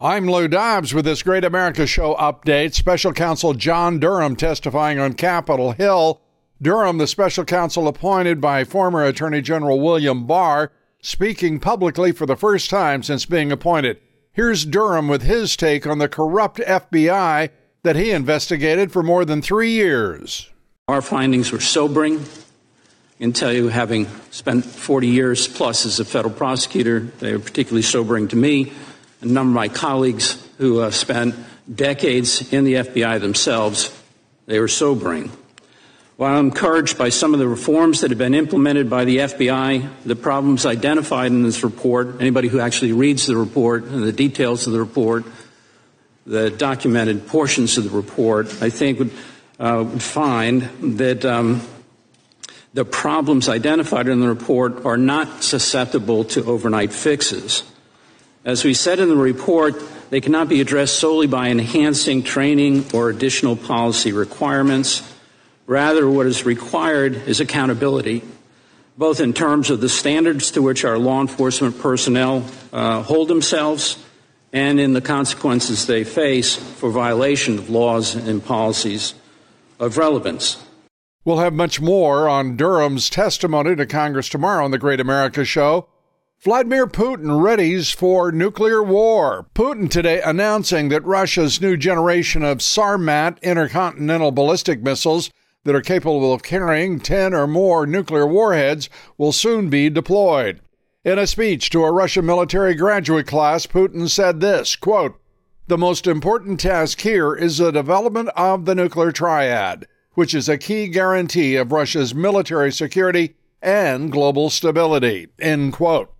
I'm Lou Dobbs with this Great America Show update. Special Counsel John Durham testifying on Capitol Hill. Durham, the special counsel appointed by former Attorney General William Barr, speaking publicly for the first time since being appointed. Here's Durham with his take on the corrupt FBI that he investigated for more than three years. Our findings were sobering. I can tell you, having spent 40 years plus as a federal prosecutor, they were particularly sobering to me a number of my colleagues who have spent decades in the FBI themselves, they were sobering. While I'm encouraged by some of the reforms that have been implemented by the FBI, the problems identified in this report, anybody who actually reads the report and the details of the report, the documented portions of the report, I think would, uh, would find that um, the problems identified in the report are not susceptible to overnight fixes. As we said in the report, they cannot be addressed solely by enhancing training or additional policy requirements. Rather, what is required is accountability, both in terms of the standards to which our law enforcement personnel uh, hold themselves and in the consequences they face for violation of laws and policies of relevance. We'll have much more on Durham's testimony to Congress tomorrow on the Great America Show. Vladimir Putin readies for nuclear war. Putin today announcing that Russia's new generation of Sarmat intercontinental ballistic missiles that are capable of carrying 10 or more nuclear warheads will soon be deployed. In a speech to a Russian military graduate class, Putin said this, quote, "The most important task here is the development of the nuclear triad, which is a key guarantee of Russia's military security and global stability." End quote.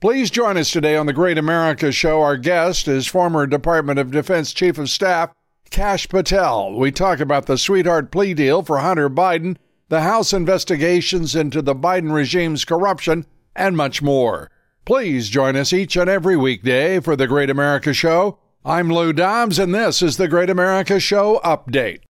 Please join us today on the Great America Show. Our guest is former Department of Defense Chief of Staff Kash Patel. We talk about the sweetheart plea deal for Hunter Biden, the House investigations into the Biden regime's corruption, and much more. Please join us each and every weekday for the Great America Show. I'm Lou Dobbs, and this is the Great America Show Update.